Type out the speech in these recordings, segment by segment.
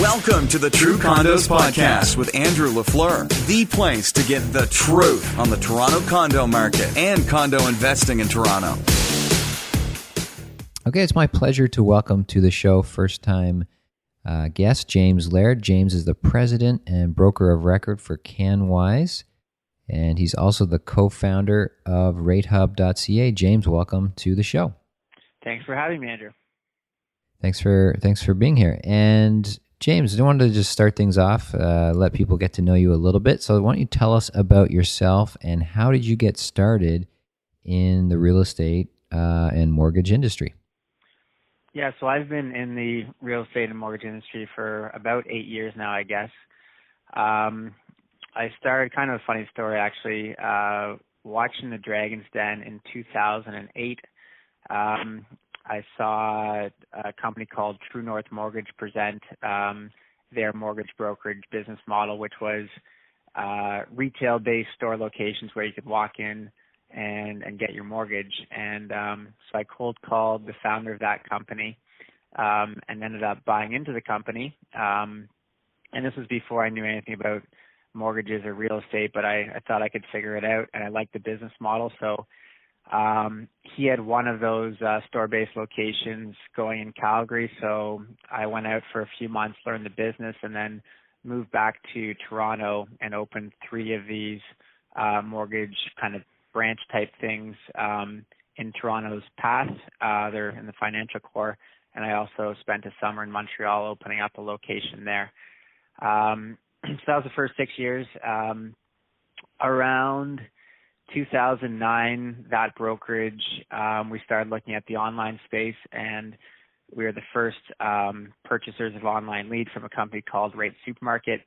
Welcome to the True Condos Podcast with Andrew LaFleur, the place to get the truth on the Toronto condo market and condo investing in Toronto. Okay, it's my pleasure to welcome to the show first time uh, guest James Laird. James is the president and broker of record for CanWise, and he's also the co founder of RateHub.ca. James, welcome to the show. Thanks for having me, Andrew. Thanks for thanks for being here. And James, I wanted to just start things off, uh, let people get to know you a little bit. So, why don't you tell us about yourself and how did you get started in the real estate uh, and mortgage industry? Yeah, so I've been in the real estate and mortgage industry for about eight years now, I guess. Um, I started kind of a funny story actually, uh, watching The Dragon's Den in 2008. Um, I saw a company called True North Mortgage present um, their mortgage brokerage business model, which was uh, retail-based store locations where you could walk in and and get your mortgage. And um, so I cold called the founder of that company um, and ended up buying into the company. Um, and this was before I knew anything about mortgages or real estate, but I, I thought I could figure it out, and I liked the business model. So um, he had one of those uh, store-based locations going in Calgary, so I went out for a few months, learned the business, and then moved back to Toronto and opened three of these uh, mortgage kind of branch type things um, in Toronto's path. Uh, they're in the financial core, and I also spent a summer in Montreal opening up a location there. Um, so that was the first six years. Um, around 2009, that brokerage, um, we started looking at the online space and we were the first um, purchasers of online lead from a company called Rate Supermarket.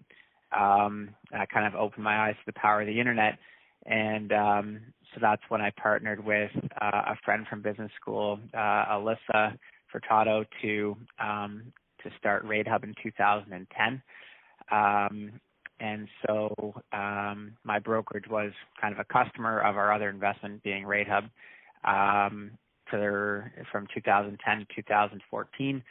Um, that kind of opened my eyes to the power of the internet. And um, so that's when I partnered with uh, a friend from business school, uh, Alyssa Furtado, to um, to start Rate Hub in 2010. Um, and so um, my brokerage was kind of a customer of our other investment being RateHub um, for from 2010 to 2014.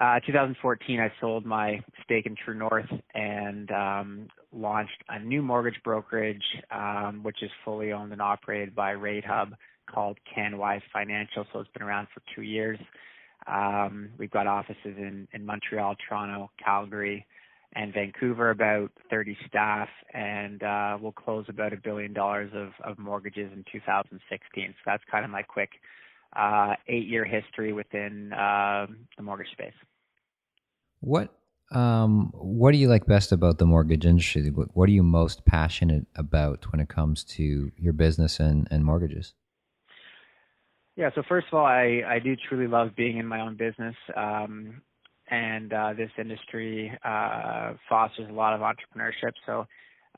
Uh, 2014, I sold my stake in True North and um, launched a new mortgage brokerage, um, which is fully owned and operated by RateHub called CanWise Financial. So it's been around for two years. Um, we've got offices in, in Montreal, Toronto, Calgary, and Vancouver, about 30 staff, and uh, we'll close about a billion dollars of, of mortgages in 2016. So that's kind of my quick uh, eight-year history within uh, the mortgage space. What um, what do you like best about the mortgage industry? What, what are you most passionate about when it comes to your business and, and mortgages? Yeah, so first of all, I, I do truly love being in my own business. Um, and uh, this industry uh, fosters a lot of entrepreneurship. So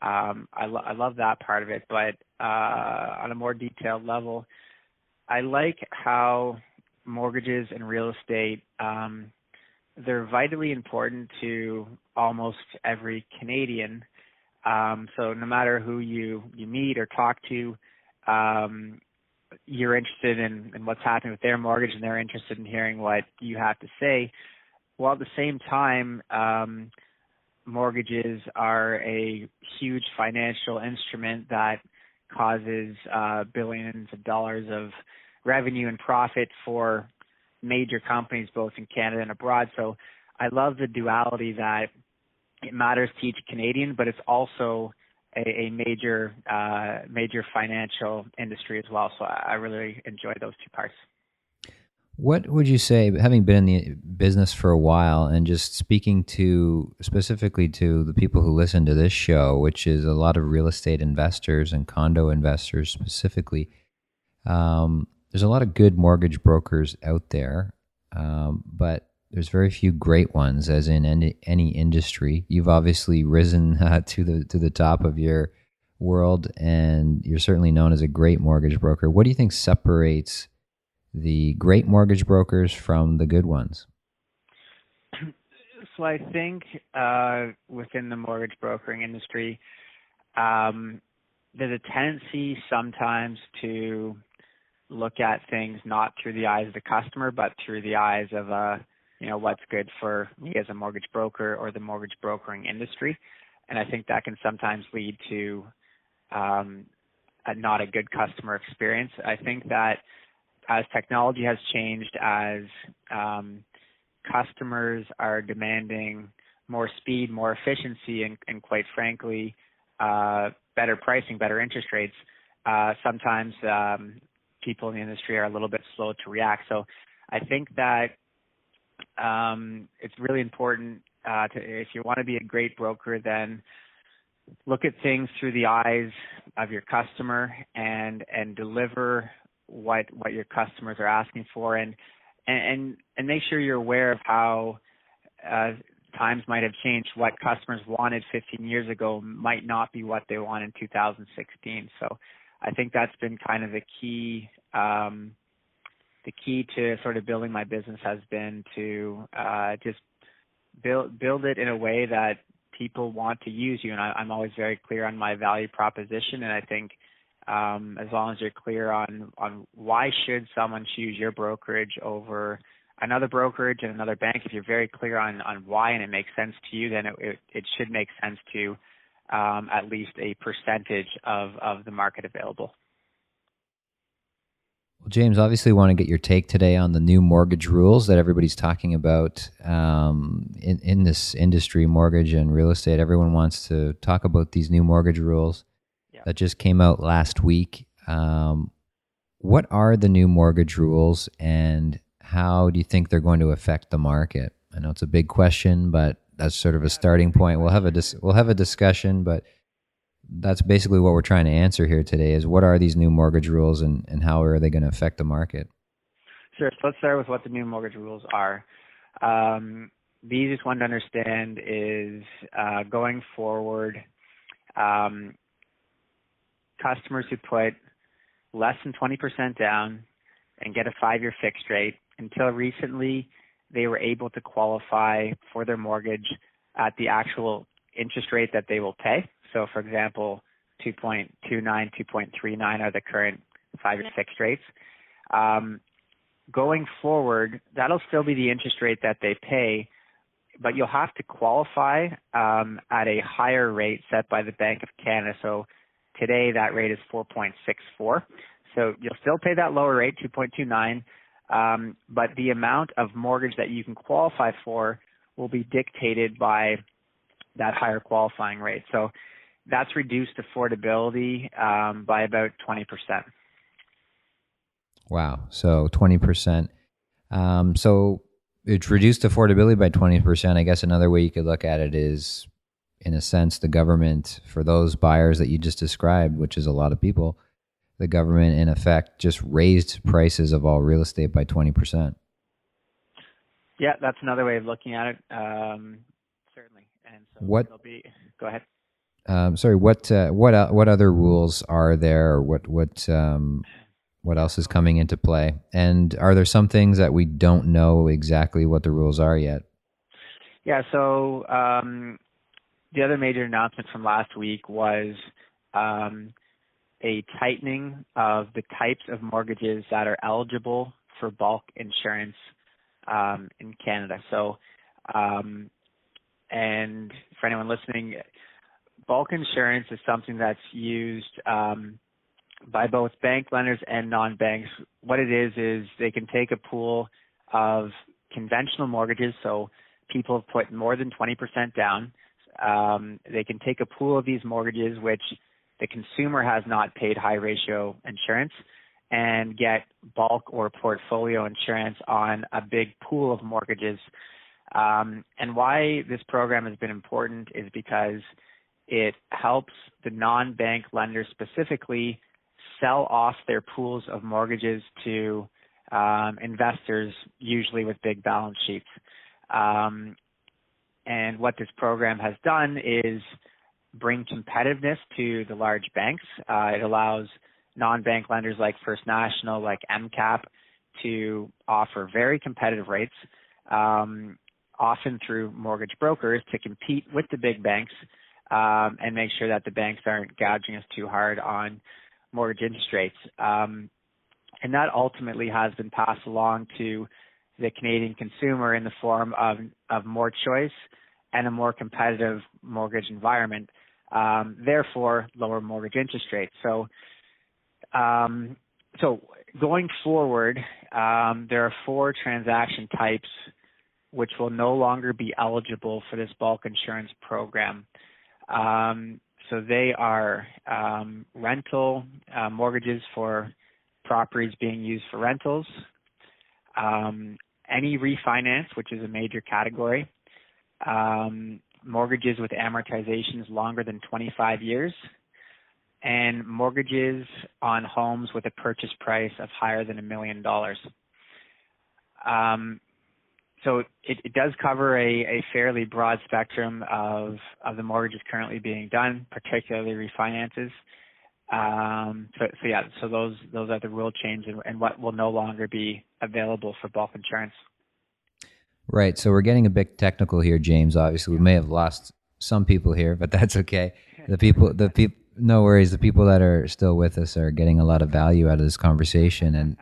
um, I, lo- I love that part of it. But uh, on a more detailed level, I like how mortgages and real estate um, they're vitally important to almost every Canadian. Um, so no matter who you you meet or talk to, um, you're interested in, in what's happening with their mortgage, and they're interested in hearing what you have to say while at the same time, um, mortgages are a huge financial instrument that causes uh, billions of dollars of revenue and profit for major companies both in Canada and abroad. So I love the duality that it matters to each Canadian, but it's also a, a major uh, major financial industry as well. So I really enjoy those two parts. What would you say, having been in the business for a while and just speaking to specifically to the people who listen to this show, which is a lot of real estate investors and condo investors specifically, um, there's a lot of good mortgage brokers out there, um, but there's very few great ones, as in any, any industry. You've obviously risen uh, to the to the top of your world, and you're certainly known as a great mortgage broker. What do you think separates the great mortgage brokers from the good ones? So I think uh, within the mortgage brokering industry, um, there's a tendency sometimes to look at things not through the eyes of the customer, but through the eyes of a you know what's good for me as a mortgage broker or the mortgage brokering industry, and I think that can sometimes lead to um, a, not a good customer experience. I think that as technology has changed, as um, customers are demanding more speed, more efficiency, and, and quite frankly, uh, better pricing, better interest rates, uh, sometimes um, people in the industry are a little bit slow to react. So I think that um, it's really important uh, to, if you want to be a great broker, then look at things through the eyes of your customer and and deliver what what your customers are asking for and and and make sure you're aware of how uh, times might have changed. What customers wanted 15 years ago might not be what they want in 2016. So I think that's been kind of the key. Um, the key to sort of building my business has been to uh, just build build it in a way that people want to use you. And I, I'm always very clear on my value proposition. And I think um, as long as you're clear on on why should someone choose your brokerage over another brokerage and another bank, if you're very clear on on why and it makes sense to you, then it it, it should make sense to um, at least a percentage of of the market available. Well, James, obviously, want to get your take today on the new mortgage rules that everybody's talking about um, in in this industry, mortgage and real estate. Everyone wants to talk about these new mortgage rules yeah. that just came out last week. Um, what are the new mortgage rules, and how do you think they're going to affect the market? I know it's a big question, but that's sort of a starting point. We'll have a dis- we'll have a discussion, but that's basically what we're trying to answer here today is what are these new mortgage rules and, and how are they going to affect the market? Sure. So let's start with what the new mortgage rules are. Um, the easiest one to understand is uh, going forward, um, customers who put less than 20% down and get a five year fixed rate, until recently, they were able to qualify for their mortgage at the actual interest rate that they will pay. So for example, 2.29, 2.39 are the current five-year fixed rates. Um, going forward, that'll still be the interest rate that they pay, but you'll have to qualify um, at a higher rate set by the Bank of Canada. So today that rate is 4.64. So you'll still pay that lower rate, 2.29, um, but the amount of mortgage that you can qualify for will be dictated by that higher qualifying rate. So that's reduced affordability um, by about 20%. Wow. So 20%. Um, so it's reduced affordability by 20%. I guess another way you could look at it is, in a sense, the government, for those buyers that you just described, which is a lot of people, the government, in effect, just raised prices of all real estate by 20%. Yeah, that's another way of looking at it. Um, certainly. And so what? Be, go ahead. Um, sorry, what uh, what uh, what other rules are there? What what um, what else is coming into play? And are there some things that we don't know exactly what the rules are yet? Yeah. So um, the other major announcement from last week was um, a tightening of the types of mortgages that are eligible for bulk insurance um, in Canada. So, um, and for anyone listening, bulk insurance is something that's used um, by both bank lenders and non-banks. What it is is they can take a pool of conventional mortgages, so people have put more than 20% down. Um, they can take a pool of these mortgages, which the consumer has not paid high ratio insurance, and get bulk or portfolio insurance on a big pool of mortgages. Um, and why this program has been important is because it helps the non-bank lenders specifically sell off their pools of mortgages to um, investors, usually with big balance sheets. Um, and what this program has done is bring competitiveness to the large banks. Uh, it allows non-bank lenders like First National, like MCAP, to offer very competitive rates, um, often through mortgage brokers, to compete with the big banks um, and make sure that the banks aren't gouging us too hard on mortgage interest rates. Um, and that ultimately has been passed along to the Canadian consumer in the form of, of more choice and a more competitive mortgage environment. Um, therefore, lower mortgage interest rates. So, um, so going forward, um, there are four transaction types which will no longer be eligible for this bulk insurance program. Um, so they are um, rental uh, mortgages for properties being used for rentals, um, any refinance, which is a major category, um, mortgages with amortizations longer than 25 years, and mortgages on homes with a purchase price of higher than a million dollars. Um, so it, it, does cover a, a, fairly broad spectrum of, of the mortgages currently being done, particularly refinances. Um, so, so, yeah, so those those are the rule changes and, and what will no longer be available for bulk insurance. Right. So we're getting a bit technical here, James. Obviously, we may have lost some people here, but that's okay. The people, the people, no worries. The people that are still with us are getting a lot of value out of this conversation, and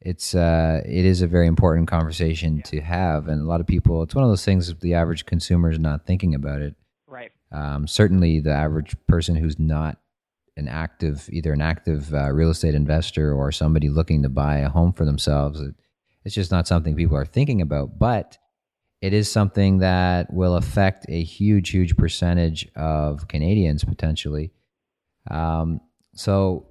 it's uh, it is a very important conversation to have. And a lot of people, it's one of those things. The average consumer is not thinking about it. Right. Um, certainly, the average person who's not an active, either an active uh, real estate investor or somebody looking to buy a home for themselves. It, it's just not something people are thinking about, but it is something that will affect a huge, huge percentage of Canadians potentially. Um, so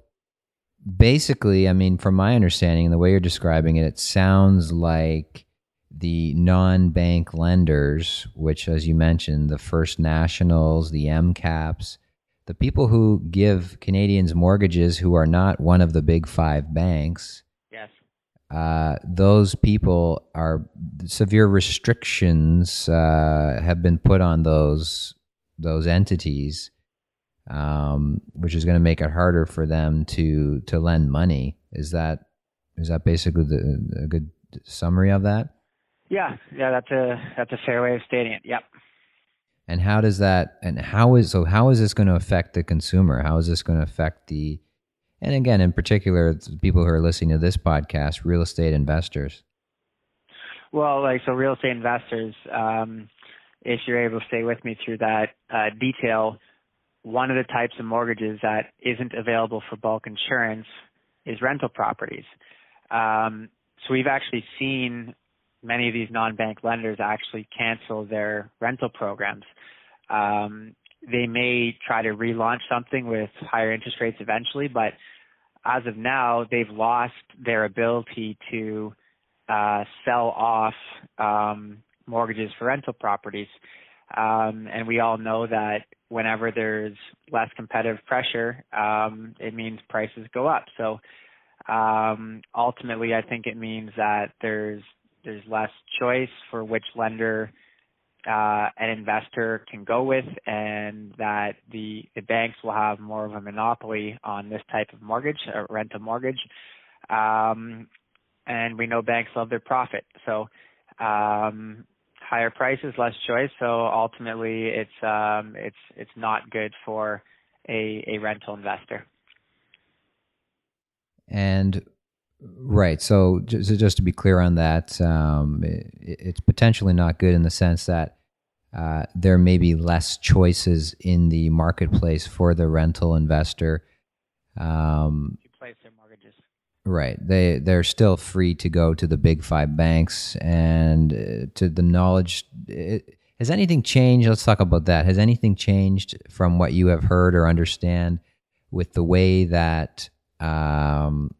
basically, I mean, from my understanding, and the way you're describing it, it sounds like the non bank lenders, which, as you mentioned, the First Nationals, the MCAPs, the people who give Canadians mortgages who are not one of the big five banks uh, those people are severe restrictions uh, have been put on those those entities, um, which is going to make it harder for them to to lend money. Is that is that basically the, a good summary of that? Yeah, yeah, that's a that's a fair way of stating it. Yep. And how does that and how is so how is this going to affect the consumer? How is this going to affect the and again, in particular, people who are listening to this podcast, real estate investors? Well, like so, real estate investors. Um, if you're able to stay with me through that uh, detail, one of the types of mortgages that isn't available for bulk insurance is rental properties. Um, so we've actually seen many of these non-bank lenders actually cancel their rental programs. Um, they may try to relaunch something with higher interest rates eventually, but as of now, they've lost their ability to uh, sell off um, mortgages for rental properties. Um, and we all know that whenever there's less competitive pressure, um, it means prices go up. So um, ultimately, I think it means that there's there's less choice for which lender uh, an investor can go with, and that the the banks will have more of a monopoly on this type of mortgage, a rental mortgage. Um, and we know banks love their profit, so um, higher prices, less choice. So ultimately, it's um, it's it's not good for a a rental investor. And Right. So just, just to be clear on that, um, it, it's potentially not good in the sense that uh, there may be less choices in the marketplace for the rental investor. Um, place their mortgages. Right. They they're still free to go to the big five banks and uh, to the knowledge. It, has anything changed? Let's talk about that. Has anything changed from what you have heard or understand with the way that um,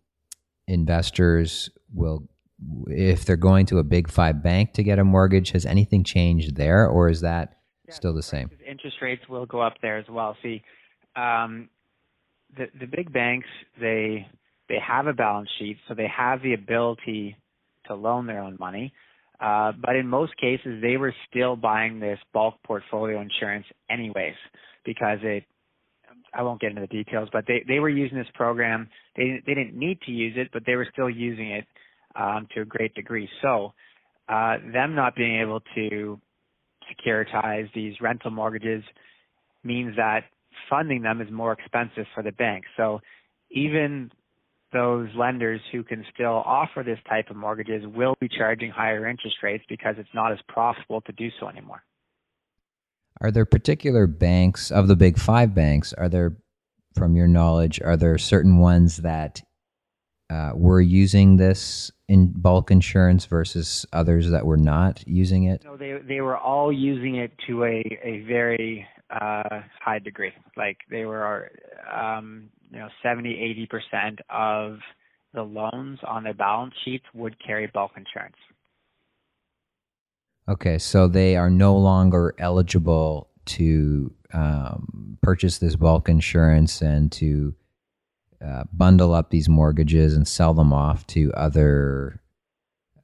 investors will if they're going to a big five bank to get a mortgage has anything changed there or is that yeah, still the same? interest rates will go up there as well. See um, the the big banks they they have a balance sheet so they have the ability to loan their own money. Uh, but in most cases they were still buying this bulk portfolio insurance anyways because it I won't get into the details, but they, they were using this program. They they didn't need to use it, but they were still using it um, to a great degree. So uh, them not being able to securitize these rental mortgages means that funding them is more expensive for the bank. So even those lenders who can still offer this type of mortgages will be charging higher interest rates because it's not as profitable to do so anymore. Are there particular banks of the big five banks? Are there, from your knowledge, are there certain ones that uh, were using this in bulk insurance versus others that were not using it? No, they they were all using it to a a very uh, high degree. Like they were, um, you know, 70, 80 percent of the loans on their balance sheets would carry bulk insurance. Okay, so they are no longer eligible to um, purchase this bulk insurance and to uh, bundle up these mortgages and sell them off to other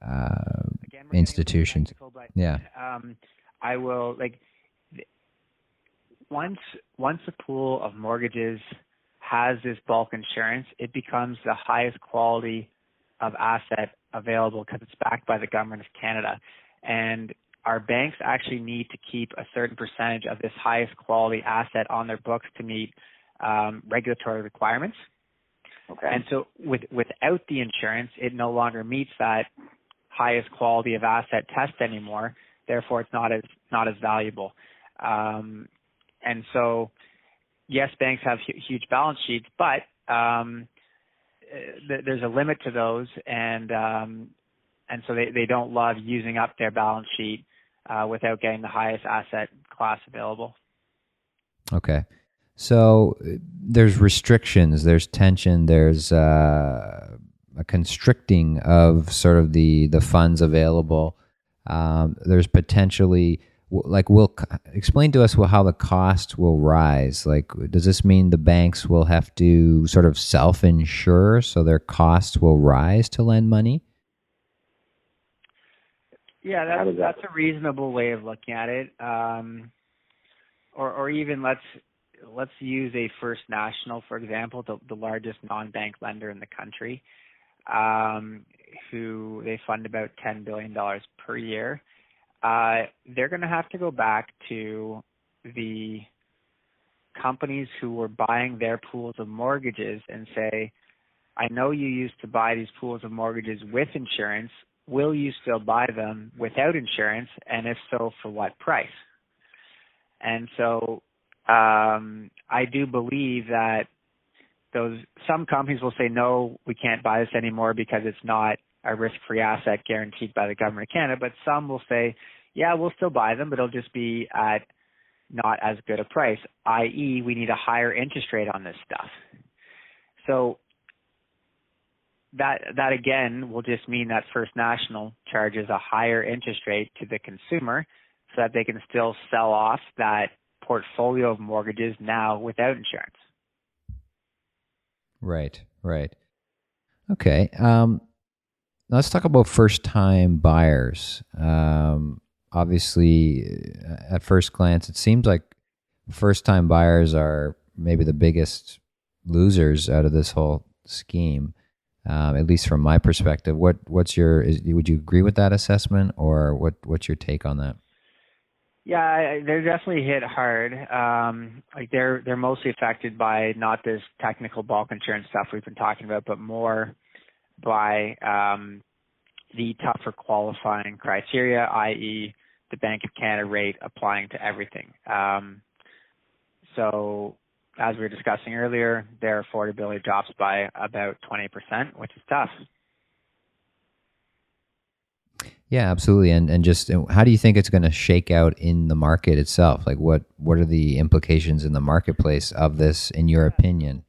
uh, Again, institutions. Yeah. Um, I will like once once a pool of mortgages has this bulk insurance, it becomes the highest quality of asset available because it's backed by the government of Canada. And our banks actually need to keep a certain percentage of this highest quality asset on their books to meet um, regulatory requirements. Okay. And so with, without the insurance, it no longer meets that highest quality of asset test anymore. Therefore, it's not as not as valuable. Um, and so, yes, banks have huge balance sheets, but um, th- there's a limit to those, and um, and so they, they don't love using up their balance sheet uh, without getting the highest asset class available. Okay. So there's restrictions, there's tension, there's uh, a constricting of sort of the the funds available. Um, there's potentially like will explain to us how the cost will rise. Like, does this mean the banks will have to sort of self insure so their costs will rise to lend money? Yeah, that's that's a reasonable way of looking at it. Um, or or even let's let's use a First National, for example, the, the largest non-bank lender in the country, um, who they fund about $10 billion per year. Uh, they're going to have to go back to the companies who were buying their pools of mortgages and say, I know you used to buy these pools of mortgages with insurance. Will you still buy them without insurance? And if so, for what price? And so um, I do believe that those some companies will say no, we can't buy this anymore because it's not a risk-free asset guaranteed by the government of Canada. But some will say, yeah, we'll still buy them, but it'll just be at not as good a price. I.e., we need a higher interest rate on this stuff. So that that again will just mean that First National charges a higher interest rate to the consumer so that they can still sell off that portfolio of mortgages now without insurance. Right, right. Okay. Um, let's talk about first time buyers. Um, obviously, at first glance, it seems like first time buyers are maybe the biggest losers out of this whole scheme. Um, at least from my perspective, what what's your is, would you agree with that assessment, or what what's your take on that? Yeah, they're definitely hit hard. Um, like they're they're mostly affected by not this technical bulk insurance stuff we've been talking about, but more by um, the tougher qualifying criteria, i.e., the Bank of Canada rate applying to everything. Um, so, as we were discussing earlier, their affordability drops by about 20%, which is tough. Yeah, absolutely. And and just how do you think it's going to shake out in the market itself? Like what what are the implications in the marketplace of this in your opinion?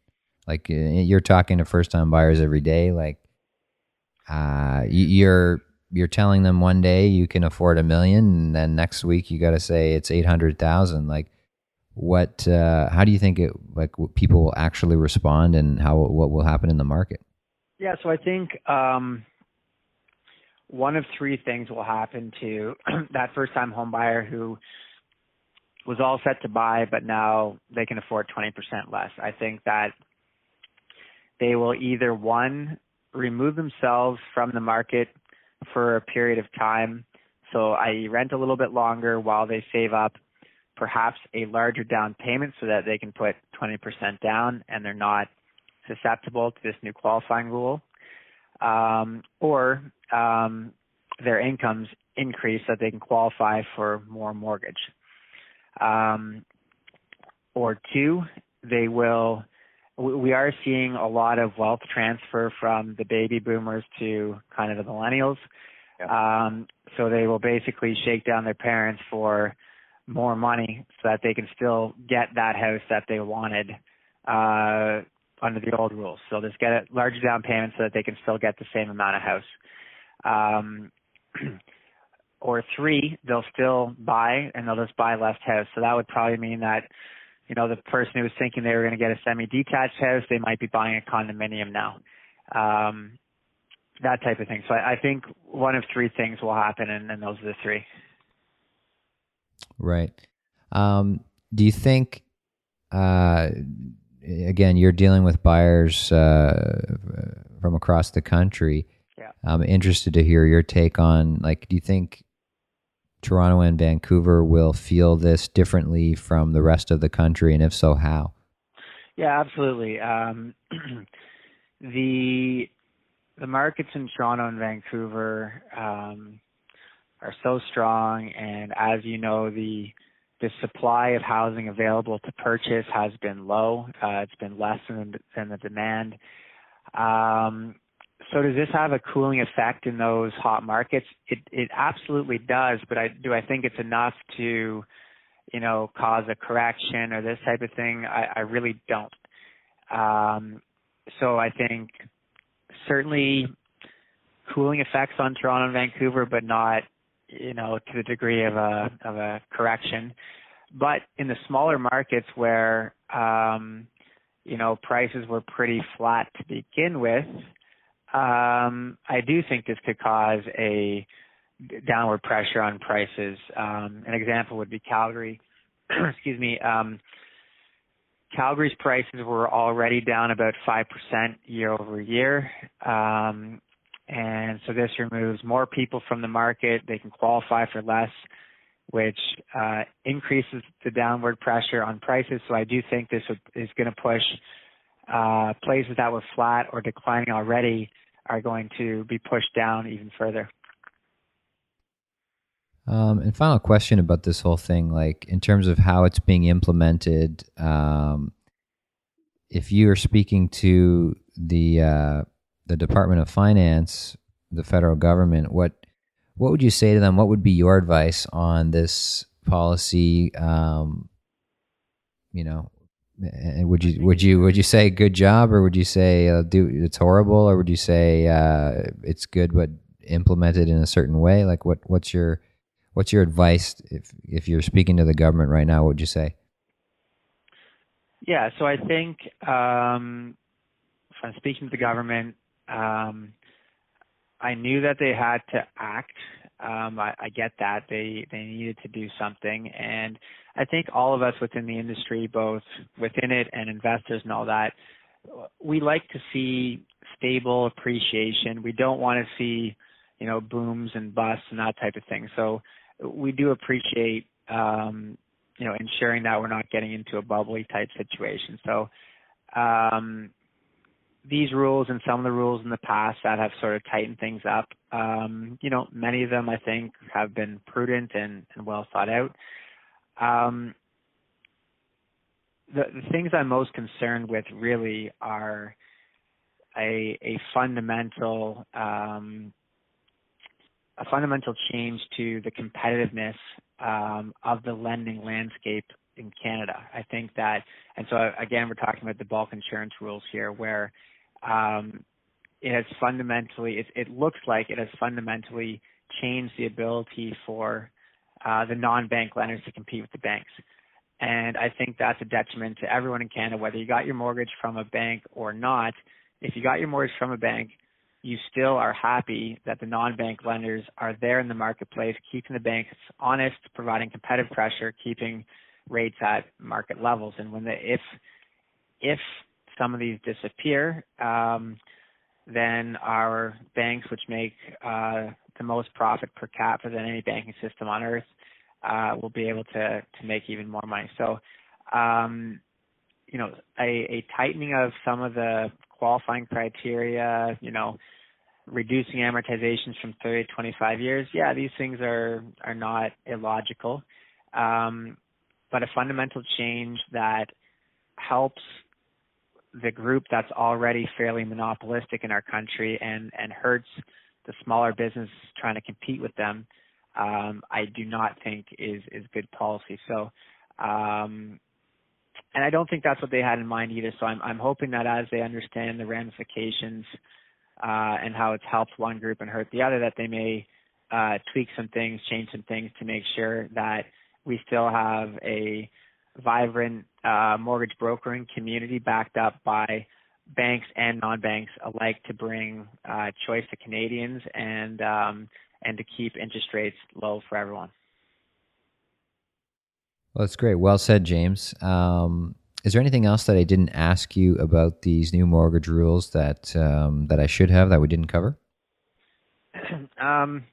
Like uh, you're talking to first time buyers every day like uh you're you're telling them one day you can afford a million and then next week you got to say it's 800,000 like what uh how do you think it like people will actually respond and how what will happen in the market? Yeah, so I think um one of three things will happen to that first time home buyer who was all set to buy, but now they can afford 20% less. I think that they will either one, remove themselves from the market for a period of time. So I rent a little bit longer while they save up perhaps a larger down payment so that they can put 20% down and they're not susceptible to this new qualifying rule, um, or um, their incomes increase so that they can qualify for more mortgage. Um, or two, they will. We are seeing a lot of wealth transfer from the baby boomers to kind of the millennials. Yeah. Um, so they will basically shake down their parents for more money so that they can still get that house that they wanted uh, under the old rules. So just get a larger down payment so that they can still get the same amount of house. Um, or three, they'll still buy and they'll just buy less house. So that would probably mean that, you know, the person who was thinking they were going to get a semi-detached house, they might be buying a condominium now. Um, that type of thing. So I, I think one of three things will happen, and, and those are the three. Right. Um, do you think, uh, again, you're dealing with buyers uh, from across the country? Yeah. I'm interested to hear your take on, like, do you think Toronto and Vancouver will feel this differently from the rest of the country, and if so, how? Yeah, absolutely. Um, the the markets in Toronto and Vancouver um, are so strong, and as you know, the the supply of housing available to purchase has been low. Uh, it's been less than, than the demand. Um, so does this have a cooling effect in those hot markets? It it absolutely does, but I do I think it's enough to, you know, cause a correction or this type of thing. I, I really don't. Um, so I think certainly cooling effects on Toronto and Vancouver, but not, you know, to the degree of a of a correction. But in the smaller markets where um, you know prices were pretty flat to begin with, um, I do think this could cause a downward pressure on prices. Um, an example would be Calgary. Excuse me. Um, Calgary's prices were already down about 5% year over year. Um, and so this removes more people from the market. They can qualify for less, which uh, increases the downward pressure on prices. So I do think this is going to push uh, places that were flat or declining already are going to be pushed down even further. Um, and final question about this whole thing, like in terms of how it's being implemented. Um, if you are speaking to the uh, the Department of Finance, the federal government, what what would you say to them? What would be your advice on this policy? Um, you know, and would you would you would you say good job or would you say uh, do it's horrible or would you say uh, it's good but implemented in a certain way like what what's your what's your advice if if you're speaking to the government right now what would you say yeah so i think um, if i'm speaking to the government um, i knew that they had to act um, I, I get that they they needed to do something, and I think all of us within the industry, both within it and investors, and all that we like to see stable appreciation. We don't want to see, you know, booms and busts and that type of thing. So we do appreciate, um, you know, ensuring that we're not getting into a bubbly type situation. So um, these rules and some of the rules in the past that have sort of tightened things up, um, you know, many of them I think have been prudent and, and well thought out. Um, the, the things I'm most concerned with really are a, a fundamental um, a fundamental change to the competitiveness um, of the lending landscape in Canada. I think that, and so again, we're talking about the bulk insurance rules here, where um, it has fundamentally, it, it, looks like it has fundamentally changed the ability for uh, the non-bank lenders to compete with the banks. And I think that's a detriment to everyone in Canada, whether you got your mortgage from a bank or not. If you got your mortgage from a bank, you still are happy that the non-bank lenders are there in the marketplace, keeping the banks honest, providing competitive pressure, keeping rates at market levels. And when the if if some of these disappear, um, then our banks, which make uh, the most profit per capita than any banking system on earth, uh, will be able to to make even more money. So, um, you know, a, a tightening of some of the qualifying criteria, you know, reducing amortizations from 30 to 25 years, yeah, these things are are not illogical. Um, but a fundamental change that helps the group that's already fairly monopolistic in our country and and hurts the smaller business trying to compete with them, um, I do not think is is good policy. So, um, and I don't think that's what they had in mind either. So I'm I'm hoping that as they understand the ramifications uh, and how it's helped one group and hurt the other, that they may uh, tweak some things, change some things to make sure that we still have a vibrant uh, mortgage brokering community backed up by banks and non-banks alike to bring uh, choice to Canadians and um, and to keep interest rates low for everyone. Well, that's great. Well said, James. Um, is there anything else that I didn't ask you about these new mortgage rules that um, that I should have that we didn't cover? um,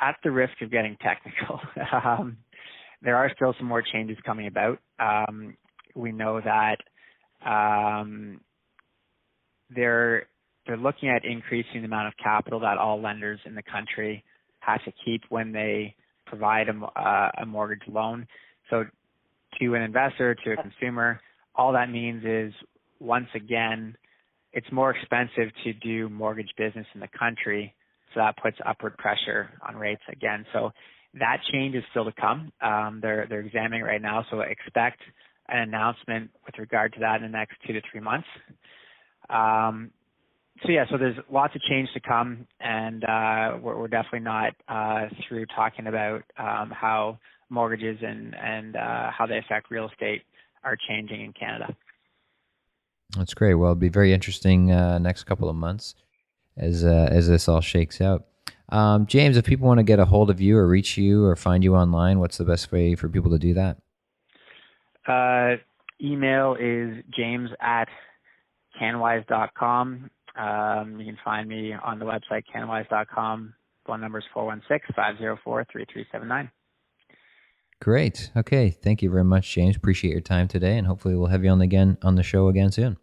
at the risk of getting technical, um, there are still some more changes coming about. Um, we know that um, they're they're looking at increasing the amount of capital that all lenders in the country have to keep when they provide a, uh, a mortgage loan. So to an investor, to a consumer, all that means is once again, it's more expensive to do mortgage business in the country. So that puts upward pressure on rates again. So that change is still to come. Um, they're they're examining right now, so expect an announcement with regard to that in the next two to three months. Um, so yeah, so there's lots of change to come, and uh, we're, we're, definitely not uh, through talking about um, how mortgages and and uh, how they affect real estate are changing in Canada. That's great. Well, it'll be very interesting uh, next couple of months as uh, as this all shakes out. Um, James, if people want to get a hold of you or reach you or find you online, what's the best way for people to do that? Uh, email is james at canwise.com. Um, you can find me on the website canwise.com. Phone number is 416 504 3379. Great. Okay. Thank you very much, James. Appreciate your time today, and hopefully we'll have you on again on the show again soon.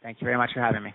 Thank you very much for having me.